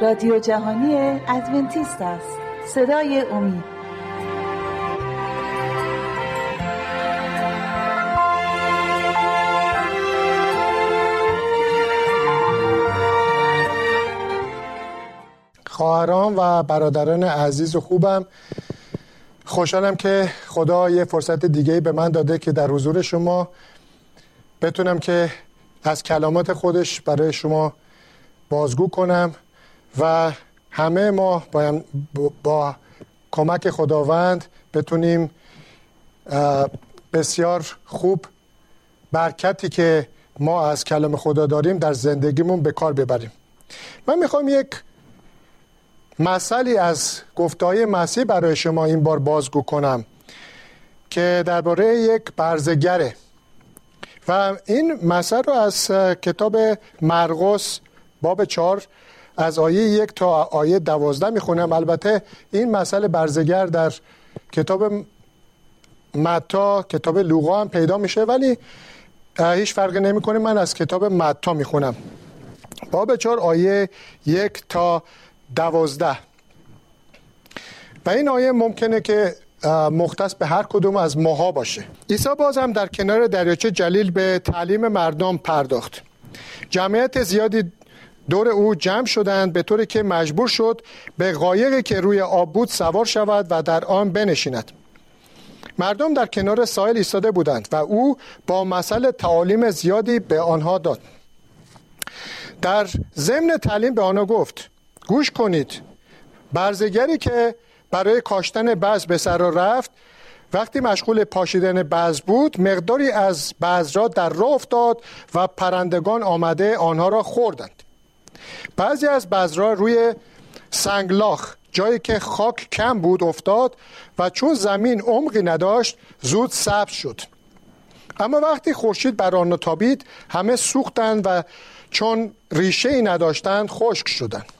رادیو جهانی ادونتیست است. صدای امید. خواهران و برادران عزیز و خوبم خوشحالم که خدا یه فرصت دیگه به من داده که در حضور شما بتونم که از کلامات خودش برای شما بازگو کنم. و همه ما با, با کمک خداوند بتونیم بسیار خوب برکتی که ما از کلام خدا داریم در زندگیمون به کار ببریم. من می‌خوام یک مثلی از گفتهای مسیح برای شما این بار بازگو کنم که درباره یک برزگره. و این مثل رو از کتاب مرقس باب چهار از آیه یک تا آیه دوازده می‌خونم. البته این مسئله برزگر در کتاب متا کتاب لوقا هم پیدا میشه ولی هیچ فرقی نمی‌کنه. من از کتاب متا می‌خونم. باب چهار آیه یک تا دوازده. و این آیه ممکنه که مختص به هر کدوم از ماها باشه. عیسی باز هم در کنار دریاچه جلیل به تعلیم مردم پرداخت. جمعیت زیادی دور او جمع شدند به طوری که مجبور شد به قایقی که روی آب بود سوار شود و در آن بنشیند. مردم در کنار ساحل ایستاده بودند و او با مسئله تعالیم زیادی به آنها داد. در ضمن تعلیم به آنها گفت گوش کنید. برزگری که برای کاشتن بعض به سر رفت وقتی مشغول پاشیدن بعض بود مقداری از را در راه افتاد و پرندگان آمده آنها را خوردند. بعضی از بذرها روی سنگلاخ جایی که خاک کم بود افتاد و چون زمین عمقی نداشت زود سبز شد. اما وقتی خورشید بر آن تابید همه سوختند و چون ریشه ای نداشتند خشک شدند.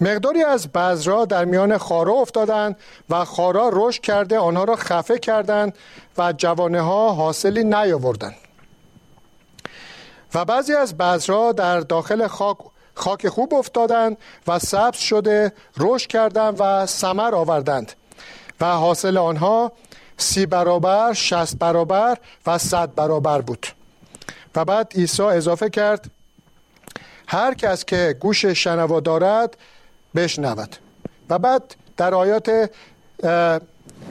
مقداری از بذرها در میان خارا افتادند و خارا رشد کرده آنها را خفه کردند و جوانه ها حاصلی نیاوردند. و بعضی از بذرها در داخل خاک خاک خوب افتادند و سبز شده رشد کردند و ثمر آوردند. و حاصل آنها سی برابر، شست برابر و صد برابر بود. و بعد عیسی اضافه کرد هر کس که گوش شنوا دارد بشنود. و بعد در آیات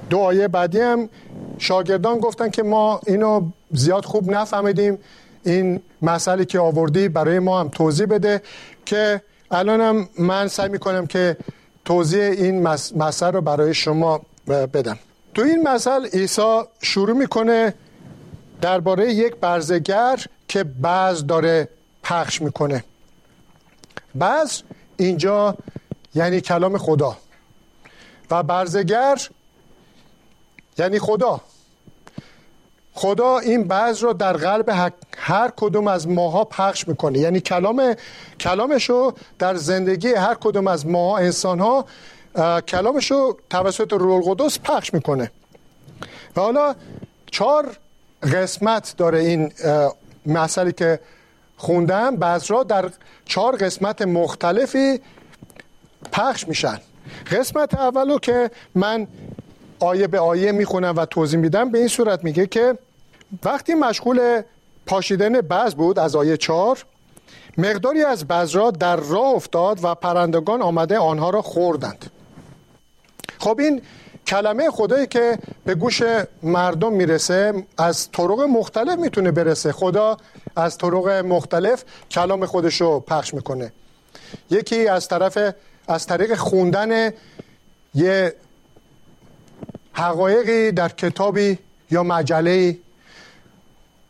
دو آیه بعدی هم شاگردان گفتن که ما اینو زیاد خوب نفهمیدیم. این مسئله که آوردی برای ما هم توضیح بده که الانم من سعی می‌کنم که توضیح این مسئله رو برای شما بدم. تو این مسئله عیسی شروع می‌کنه درباره یک برزگر که بعض داره پخش می‌کنه. بعض اینجا یعنی کلام خدا و برزگر یعنی خدا. خدا این بعض رو در قلب هر کدوم از ماها پخش می‌کنه. یعنی کلام کلامش رو در زندگی هر کدوم از ماها انسان ها کلامش رو توسط روح القدس پخش می‌کنه. و حالا چهار قسمت داره این مسئله که خوندم. را در چهار قسمت مختلفی پخش میشن. قسمت اولو که من آیه به آیه می‌خونم و توضیح میدم. به این صورت میگه که وقتی مشغول پاشیدن بعض بود از آیه چهار مقداری از بذرا در راه افتاد و پرندگان آمده آنها را خوردند. خب این کلمه خدایی که به گوش مردم می‌رسه از طرق مختلف می‌تونه برسه. خدا از طرق مختلف کلام خودش رو پخش می‌کنه. یکی از طرف از طریق خوندن یه حقایقی در کتابی یا مجله.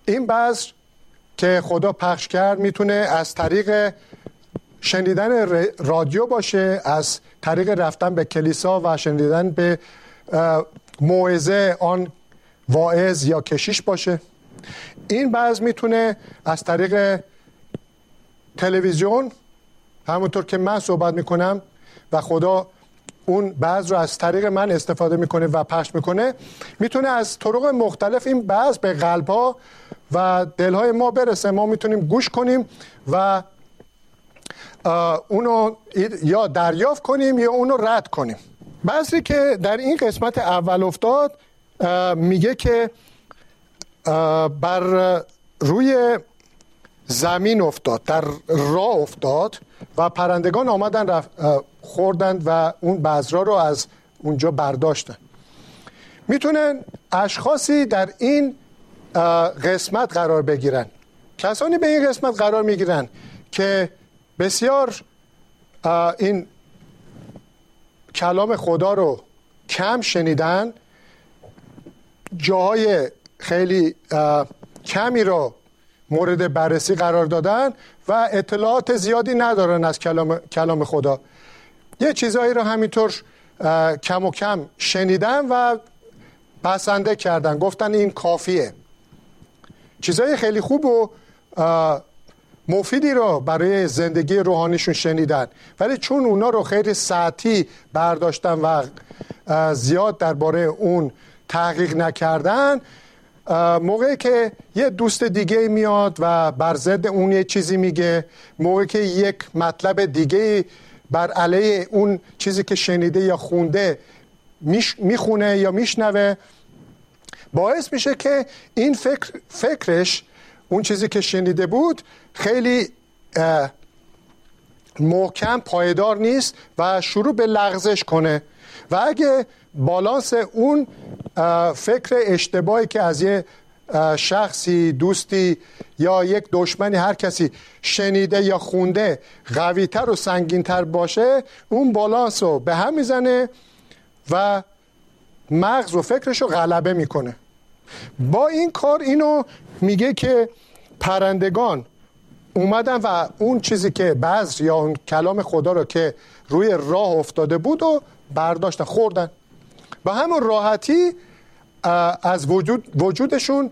این بعض که خدا پخش کرد می‌تونه از طریق شنیدن رادیو باشه از طریق رفتن به کلیسا و شنیدن به موعظه آن واعظ یا کشیش باشه. این بعض می‌تونه از طریق تلویزیون همونطور که من صحبت می‌کنم و خدا اون بعض رو از طریق من استفاده می‌کنه و پخش می‌کنه می‌تونه از طرق مختلف این بعض به قلب ها و دلهای ما برسه. ما می‌تونیم گوش کنیم و اونو یا دریافت کنیم یا اونو رد کنیم. بعضی که در این قسمت اول افتاد میگه که بر روی زمین افتاد در راه افتاد و پرندگان آمدن رف... خوردند و اون بذرا رو از اونجا برداشتن. می‌تونن اشخاصی در این قسمت قرار بگیرن. کسانی به این قسمت قرار می‌گیرن که بسیار این کلام خدا رو کم شنیدن جاهای خیلی کمی رو مورد بررسی قرار دادن و اطلاعات زیادی ندارن از کلام, کلام خدا. یه چیزهایی رو همینطور کم و کم شنیدن و بسنده کردن. گفتن این کافیه. چیزهای خیلی خوب و مفیدی رو برای زندگی روحانیشون شنیدن. ولی چون اونا رو خیلی ساعتی برداشتن و زیاد درباره اون تحقیق نکردن موقعی که یه دوست دیگه میاد و بر ضد اون یه چیزی میگه موقعی که یک مطلب دیگه بر علیه اون چیزی که شنیده یا خونده می‌خونه یا میشنوه باعث میشه که این فکر فکرش اون چیزی که شنیده بود خیلی محکم پایدار نیست و شروع به لغزش کنه. و اگه بالانس اون فکر اشتباهی که از یه شخصی دوستی یا یک دشمنی هر کسی شنیده یا خونده قویتر و سنگینتر باشه اون بالانس رو به هم می‌زنه و مغز و فکرش رو غلبه می‌کنه. با این کار اینو میگه که پرندگان اومدن و اون چیزی که بعض یا اون کلام خدا رو که روی راه افتاده بود و برداشتن خوردن. به همون راحتی از وجود وجودشون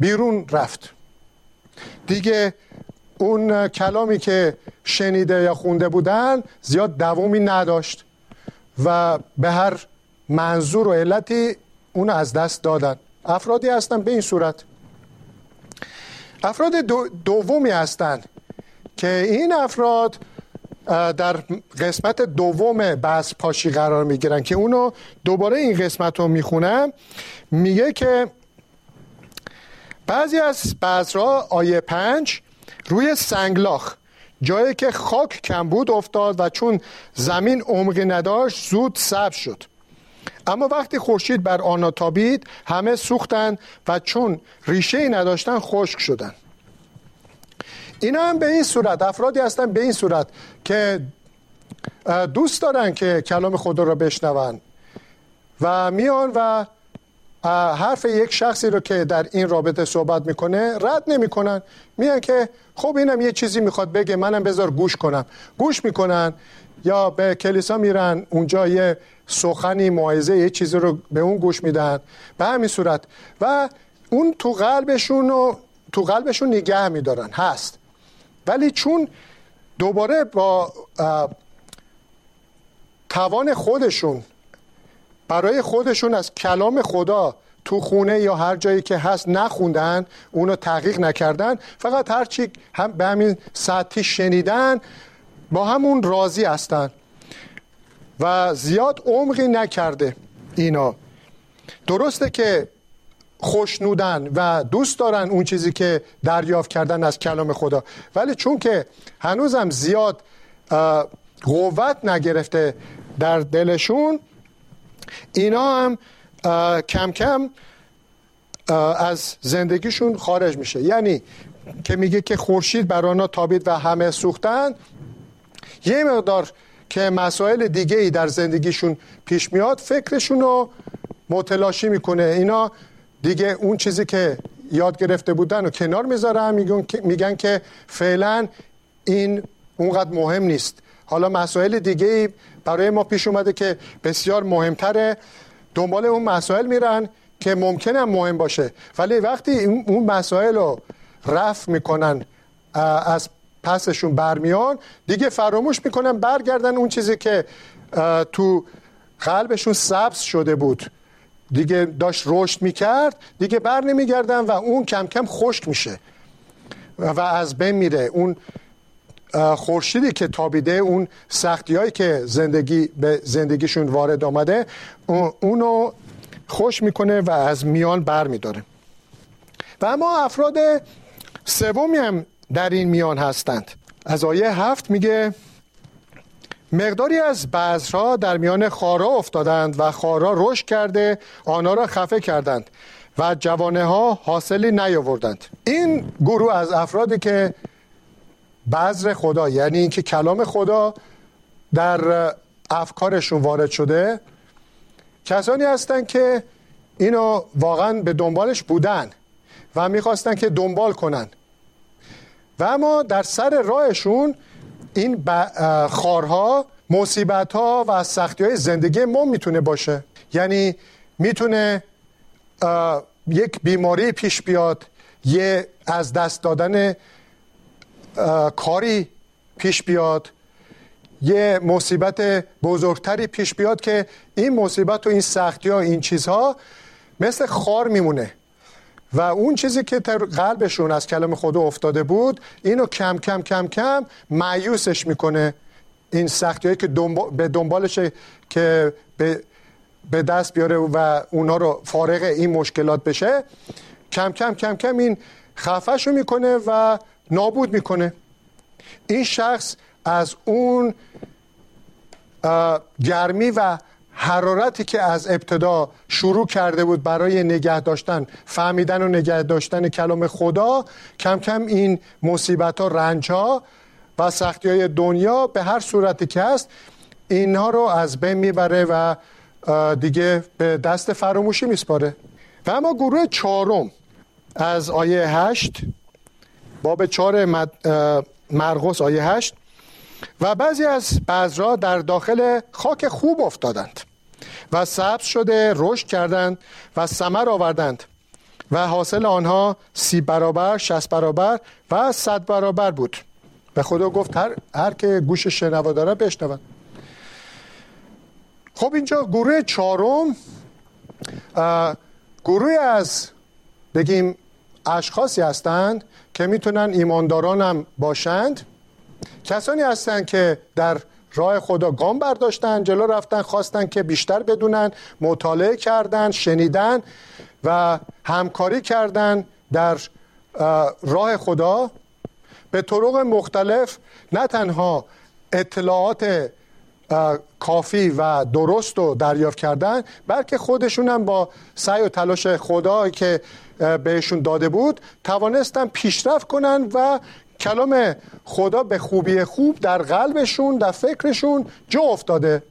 بیرون رفت. دیگه اون کلامی که شنیده یا خونده بودن زیاد دوامی نداشت و به هر منظور و علتی اون از دست دادن. افرادی هستن به این صورت. افراد دومی هستند که این افراد در قسمت دوم بحث پاشی قرار می‌گیرن که اونو دوباره این قسمت رو می‌خونم میگه که بعضی از بذرها آیه پنج روی سنگلاخ جایی که خاک کم بود افتاد و چون زمین عمقی نداشت زود سبز شد. اما وقتی خورشید بر آنها تابید همه سوختند و چون ریشه ای نداشتن خشک شدند اینا هم به این صورت افرادی هستن به این صورت که دوست دارن که کلام خدا را بشنون و میان و حرف یک شخصی رو که در این رابطه صحبت می‌کنه رد نمی‌کنن. میان که خب اینم یه چیزی می‌خواد بگه منم بذار گوش کنم. گوش می‌کنن یا به کلیسا میرن اونجا یه سخنی موعظه یه چیزی رو به اون گوش میدن. به همین صورت. و اون تو قلبشون رو تو قلبشون نگه میدارن. هست. ولی چون دوباره با توان خودشون برای خودشون از کلام خدا تو خونه یا هر جایی که هست نخوندن اونو تحقیق نکردن فقط هرچی هم به همین ساعتی شنیدن با همون راضی هستن. و زیاد عمقی نکرده اینا. درسته که خوشنودن و دوست دارن اون چیزی که دریافت کردن از کلام خدا. ولی چون که هنوزم زیاد قوت نگرفته در دلشون اینا هم کم کم از زندگیشون خارج میشه. یعنی که میگه که خورشید بر آنها تابید و همه سوختن یه مقدار که مسائل دیگه ای در زندگیشون پیش میاد فکرشون رو متلاشی می‌کنه. اینا دیگه اون چیزی که یاد گرفته بودن و کنار می‌ذارن میگن که فعلا این اونقدر مهم نیست. حالا مسائل دیگه برای ما پیش اومده که بسیار مهمتره. دنبال اون مسائل میرن که ممکنه مهم باشه. ولی وقتی اون مسائل رو رفع می‌کنن از پسشون برمیان دیگه فراموش می‌کنن برگردن اون چیزی که تو قلبشون سبز شده بود. دیگه داشت رشد می‌کرد دیگه بر نمیگردن و اون کم کم خشک میشه. و از بین میره اون خورشیدی که تابیده اون سختی هایی که زندگی به زندگیشون وارد آمده اونو خوش می‌کنه و از میان بر میداره. و اما افراد سومی هم در این میان هستند. از آیه هفت میگه مقداری از بذرها در میان خارا افتادند و خارا رشد کرده آنها را خفه کردند و جوانه ها حاصلی نیاوردند. این گروه از افرادی که بذر خدا یعنی اینکه کلام خدا در افکارشون وارد شده کسانی هستند که اینو واقعا به دنبالش بودن و می‌خواستن که دنبال کنن. و اما در سر راهشون این خارها مصیبت ها و سختی های زندگی ما می‌تونه باشه. یعنی می‌تونه یک بیماری پیش بیاد یه از دست دادن کاری پیش بیاد یه مصیبت بزرگتری پیش بیاد که این مصیبت و این سختی ها این چیزها مثل خار میمونه. و اون چیزی که در قلبشون از کلام خدا افتاده بود اینو کم کم کم کم معیوسش می‌کنه. این سختی هایی که به دنبالشه که به, به دست بیاره و اونا رو فارغ این مشکلات بشه کم کم کم کم این خفهشو می‌کنه و نابود می‌کنه. این شخص از اون گرمی و حرارتی که از ابتدا شروع کرده بود برای نگه داشتن فهمیدن و نگه داشتن کلام خدا کم کم این مصیبت ها رنج ها و سختی های دنیا به هر صورتی که هست اینها رو از بین می‌بره و دیگه به دست فراموشی میسپاره. و اما گروه چهارم از آیه هشت باب چهار مرقس آیه هشت و بعضی از بذرها در داخل خاک خوب افتادند. و سبز شده رشد کردند و ثمر آوردند و حاصل آنها سی برابر شست برابر و صد برابر بود. و خدا گفت هر, هر که گوش شنوا داره بشنود خب اینجا گروه چهارم گروه از بگیم اشخاصی هستند که می‌تونن ایمانداران هم باشند. کسانی هستند که در راه خدا گام برداشتن جلو رفتن خواستن که بیشتر بدونن مطالعه کردن شنیدن و همکاری کردن در راه خدا. به طرق مختلف نه تنها اطلاعات کافی و درست رو دریافت کردن بلکه خودشون هم با سعی و تلاش خدا که بهشون داده بود توانستن پیشرفت کنن و کلام خدا به خوبی خوب در قلبشون در فکرشون جا افتاده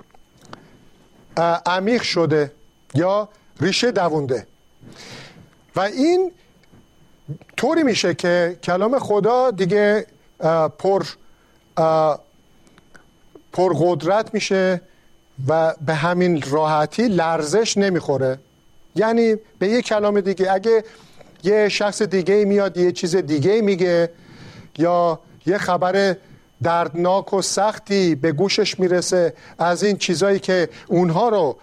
عمیق شده یا ریشه دوونده. و این طوری میشه که کلام خدا دیگه پر پر قدرت میشه و به همین راحتی لرزش نمی‌خوره. یعنی به یه کلام دیگه اگه یه شخص دیگه میاد یه چیز دیگه میگه یا یه خبر دردناک و سختی به گوشش می‌رسه از این چیزایی که اونها رو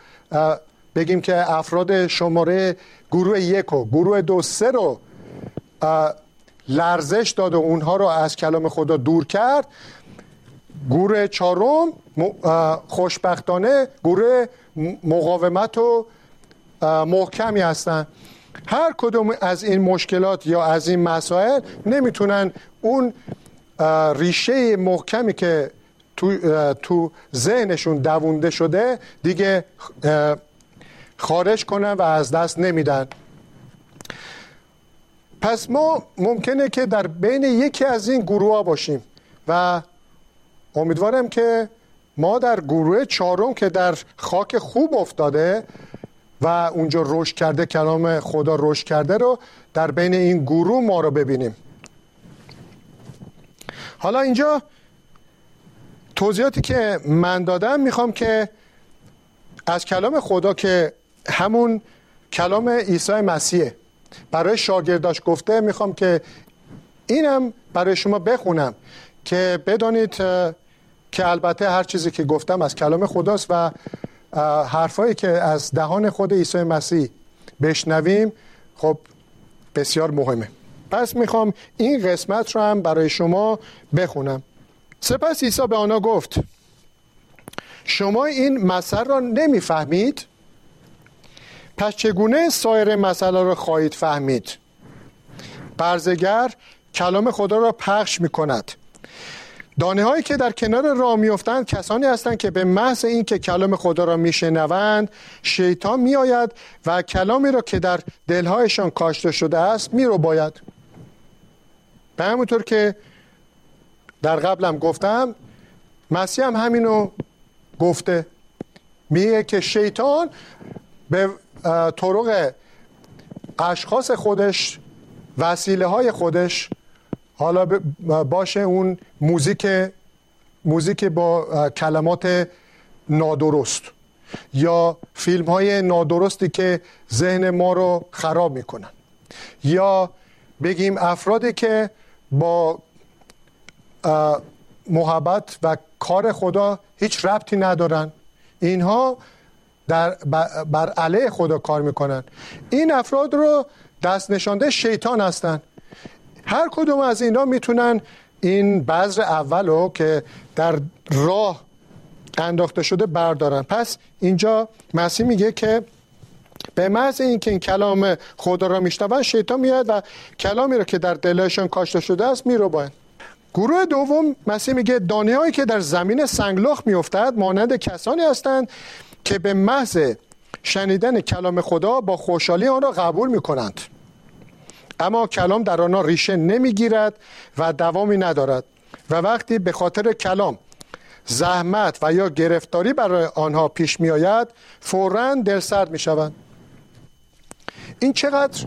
بگیم که افراد شماره گروه یک و گروه دو سه رو لرزش داد و اونها رو از کلام خدا دور کرد. گروه چهارم خوشبختانه گروه مقاومت و محکمی هستن. هر کدوم از این مشکلات یا از این مسائل نمی‌تونن اون ریشه محکمی که تو, تو ذهنشون دوونده شده دیگه خارج کنن و از دست نمیدن. پس ما ممکنه که در بین یکی از این گروه باشیم و امیدوارم که ما در گروه چهارم که در خاک خوب افتاده و اونجا رشد کرده کلام خدا رشد کرده رو در بین این گروه ما رو ببینیم. حالا اینجا توضیحاتی که من دادم می‌خوام که از کلام خدا که همون کلام عیسی مسیحه برای شاگرداش گفته می‌خوام که اینم برای شما بخونم که بدانید که البته هر چیزی که گفتم از کلام خداست و حرفایی که از دهان خود عیسی مسیح بشنویم خب بسیار مهمه. پس می‌خوام این قسمت رو هم برای شما بخونم. سپس عیسی به آنها گفت شما این مسئله را نمی‌فهمید؟ پس چگونه سایر مسئله را خواهید فهمید؟ برزگر کلام خدا را پخش می کند دانه هایی که در کنار راه میافتند کسانی هستند که به محض اینکه کلام خدا را میشنوند شیطان میآید و کلامی را که در دلهایشان کاشته شده است میرو باید به همونطور که در قبلم گفتم مسیح هم همینو گفته. میگه که شیطان به طرق اشخاص خودش وسیله های خودش حالا باشه اون موزیک موزیک با کلمات نادرست یا فیلم های نادرستی که ذهن ما رو خراب می‌کنن. یا بگیم افرادی که با محبت و کار خدا هیچ ربطی ندارن. اینها در بر علیه خدا کار می‌کنن. این افراد رو دست نشانده شیطان هستن. هر کدوم از اینا می‌تونن این بذر اول رو که در راه انداخته شده بردارن. پس اینجا مسیح میگه که به محض اینکه این کلام خدا را میشنون شیطان میاد و کلامی رو که در دلشان کاشته شده است میرو باید گروه دوم مسیح میگه دانه هایی که در زمین سنگلاخ میافتد مانند کسانی هستند که به محض شنیدن کلام خدا با خوشحالی آن را قبول می‌کنند. اما کلام در آنها ریشه نمی‌گیرد و دوامی ندارد. و وقتی به خاطر کلام زحمت و یا گرفتاری برای آنها پیش می آید فورا دل سرد می شوند این چقدر؟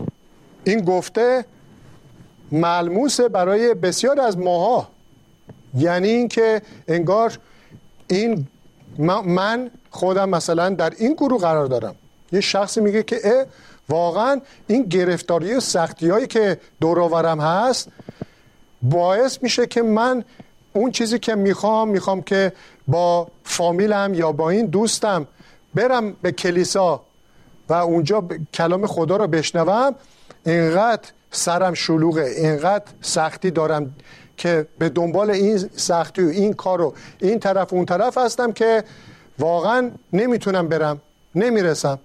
این گفته ملموسه برای بسیار از ماها. یعنی اینکه انگار این من خودم مثلا در این گروه قرار دارم. یه شخصی میگه که واقعا این گرفتاری و سختی هایی که دوراورم هست باعث میشه که من اون چیزی که می‌خوام می‌خوام که با فامیلم یا با این دوستم برم به کلیسا و اونجا کلام خدا رو بشنوم اینقدر سرم شلوغه اینقدر سختی دارم که به دنبال این سختی و این کار و این طرف اون طرف هستم که واقعا نمی‌تونم برم نمی‌رسم.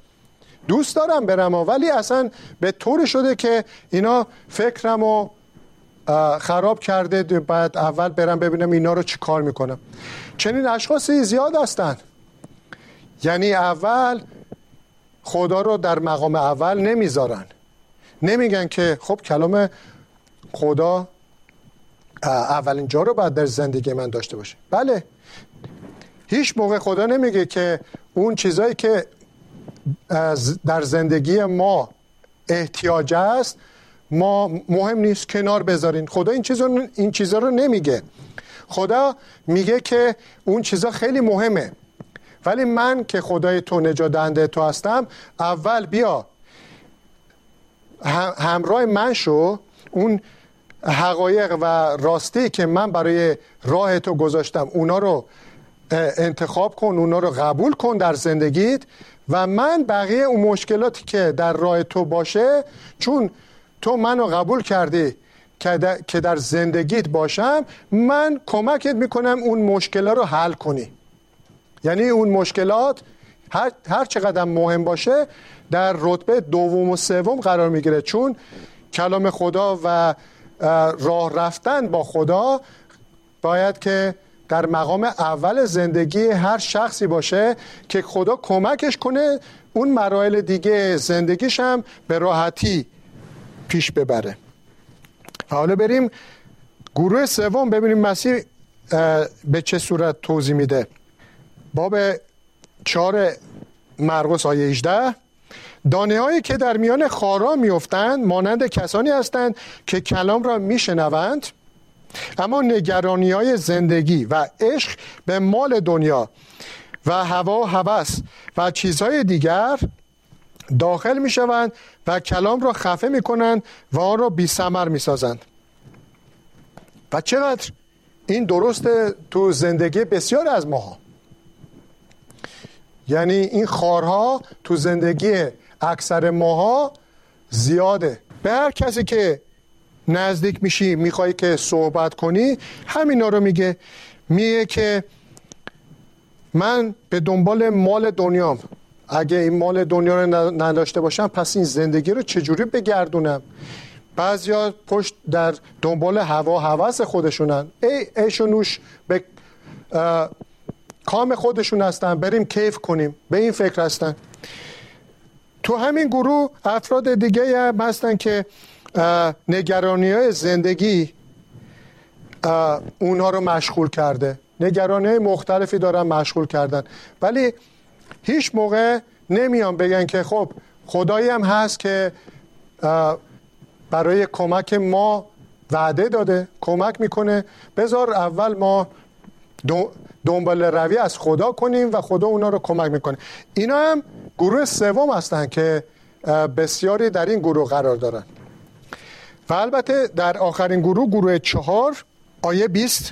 دوست دارم برم ولی اصلا به طور شده که اینا فکرم رو خراب کرده بعد اول برم ببینم اینا رو چی کار می‌کنم. چنین اشخاصی زیاد هستن. یعنی اول خدا رو در مقام اول نمی‌ذارن. نمیگن که خب کلام خدا اولین جا رو باید در زندگی من داشته باشه. بله. هیچ موقع خدا نمیگه که اون چیزایی که در زندگی ما احتیاج است. ما مهم نیست کنار بذارین. خدا این چیزا این چیزا رو نمیگه. خدا میگه که اون چیزا خیلی مهمه. ولی من که خدای تو نجات تو هستم اول بیا. همراه من شو. اون حقایق و راستی که من برای راه تو گذاشتم اونا رو انتخاب کن اونا رو قبول کن در زندگیت. و من بقیه اون مشکلاتی که در راه تو باشه چون تو منو قبول کردی که در زندگیت باشم من کمکت می‌کنم اون مشکلات رو حل کنی. یعنی اون مشکلات هر, هر چقدر مهم باشه در رتبه دوم و سوم قرار می‌گیره. چون کلام خدا و راه رفتن با خدا باید که در مقام اول زندگی هر شخصی باشه که خدا کمکش کنه اون مراحل دیگه زندگیش هم به راحتی پیش ببره. حالا بریم گروه سوم ببینیم مسیح به چه صورت توضیح میده. باب چهار مرقس آیه 18 دانه هایی که در میان خارا میفتند مانند کسانی هستند که کلام را میشنوند. اما نگرانی های زندگی و عشق به مال دنیا و هوا و هوس و چیزهای دیگر داخل می شوند و کلام را خفه می کنند و آن را بی سمر می سازند و چقدر این درسته تو زندگی بسیار از ماها. یعنی این خارها تو زندگی اکثر ماها زیاده. به هر کسی که نزدیک میشی می‌خوای که صحبت کنی همینا رو میگه. میگه که من به دنبال مال دنیام. اگه این مال دنیا رو نداشته باشم پس این زندگی رو چجوری بگردونم؟ بعضیا پشت در دنبال هوا هوس خودشونن. ای ایش و نوش به کام خودشون هستن. بریم کیف کنیم. به این فکر هستن. تو همین گروه افراد دیگه هم هستن که نگرانی های زندگی اونها رو مشغول کرده. نگرانی های مختلفی دارن مشغول کردن. ولی هیچ موقع نمیان بگن که خب خدایی هم هست که برای کمک ما وعده داده کمک می‌کنه. بذار اول ما دنبال روی از خدا کنیم و خدا اونا رو کمک می‌کنه. اینا هم گروه سوم هستن که بسیاری در این گروه قرار دارن. و البته در آخرین گروه گروه چهار آیه 20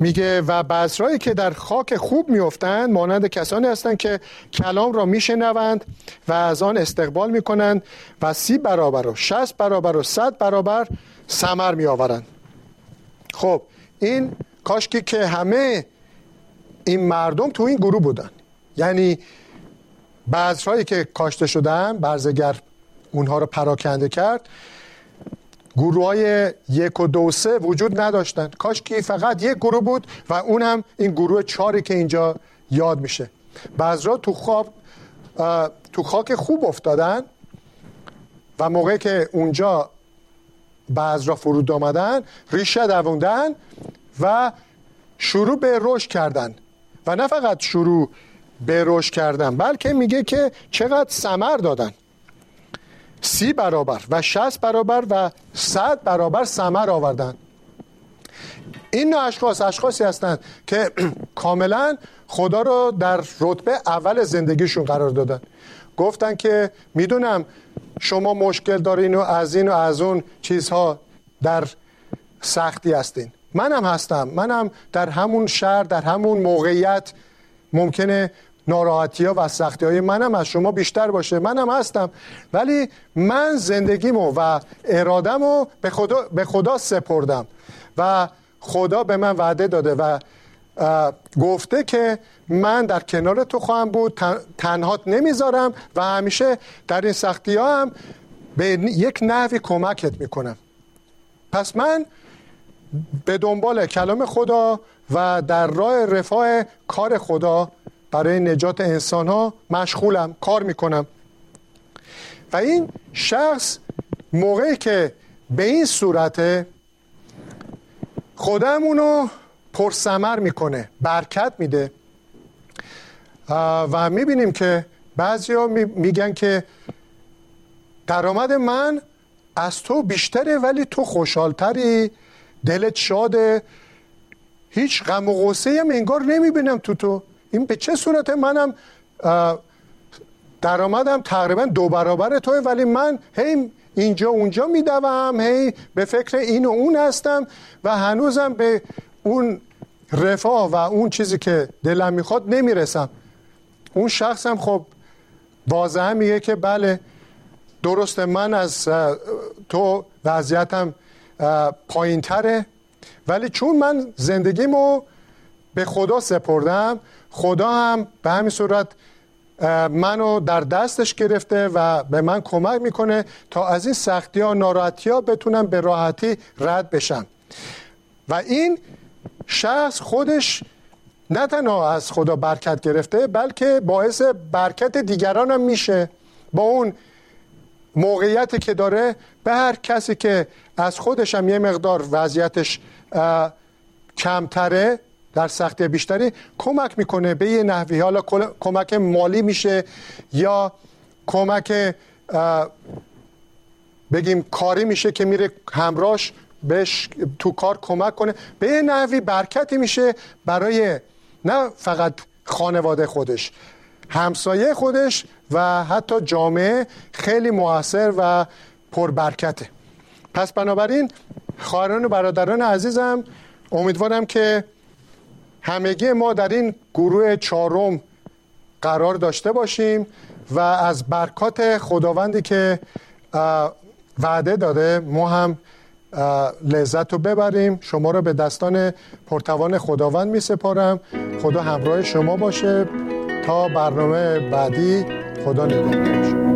میگه و بذرایی که در خاک خوب میفتند مانند کسانی هستند که کلام را میشنوند و از آن استقبال می‌کنند و سی برابر و شست برابر و صد برابر سمر میآورند. خب این کاشکی که همه این مردم تو این گروه بودن. یعنی بذرهایی که کاشته شدن برزگر اونها رو پراکنده کرد. گروه های یک و دو سه وجود نداشتن کاش که فقط یک گروه بود و اون هم این گروه چاری که اینجا یاد میشه. بعضرا تو خواب تو خاک خوب افتادن و موقعی که اونجا بعض را فرود آمدن ریشه دووندن و شروع به رشد کردن. و نه فقط شروع به رشد کردن بلکه میگه که چقدر سمر دادن. سی برابر و شست برابر و صد برابر سمر آوردن. این نوع اشخاص اشخاصی هستند که کاملا خدا رو در رتبه اول زندگیشون قرار دادن. گفتن که می‌دونم شما مشکل دارین و از این و از اون چیزها در سختی هستین. منم هستم. منم در همون شهر در همون موقعیت ممکنه ناراحتی ها و سختی های منم از شما بیشتر باشه. منم هستم. ولی من زندگیمو و ارادمو به خدا, به خدا سپردم و خدا به من وعده داده و گفته که من در کنار تو خواهم بود تنهات نمی‌ذارم و همیشه در این سختی ها هم به یک نحوی کمکت می‌کنم. پس من به دنبال کلام خدا و در راه رفاه کار خدا برای نجات انسان ها مشغولم کار می‌کنم. و این شخص موقعی که به این صورت خودم اونو پرسمر می‌کنه برکت میده. و می‌بینیم که بعضی ها میگن که درآمد من از تو بیشتره ولی تو خوشحالتری. دلت شاده. هیچ غم و غصه هم انگار نمی‌بینم تو تو. این به چه صورت؟ منم درآمدم تقریبا دو برابر توه ولی من هی اینجا اونجا میدوم هی به فکر این و اون هستم و هنوزم به اون رفاه و اون چیزی که دلم می‌خواد نمی‌رسم. اون شخصم خب واضحه میگه که بله درسته من از تو وضعیتم پایین تره ولی چون من زندگیمو به خدا سپردم خدا هم به همین صورت منو در دستش گرفته و به من کمک می‌کنه تا از این سختی ها ناراحتی ها بتونم به راحتی رد بشم. و این شخص خودش نه تنها از خدا برکت گرفته بلکه باعث برکت دیگران هم میشه. با اون موقعیتی که داره به هر کسی که از خودش هم یه مقدار وضعیتش کمتره در سختی بیشتری کمک می‌کنه به یه نحوی. حالا کمک مالی میشه یا کمک بگیم کاری میشه که میره همراش بهش تو کار کمک کنه. به یه نحوی برکتی میشه برای نه فقط خانواده خودش همسایه خودش و حتی جامعه خیلی موثر و پربرکته. پس بنابراین خواهران و برادران عزیزم امیدوارم که همگی ما در این گروه چهارم قرار داشته باشیم و از برکات خداوندی که وعده داده ما هم لذت رو ببریم. شما رو به دستان پرتوان خداوند می سپارم خدا همراه شما باشه. تا برنامه بعدی. خدا نگهدار.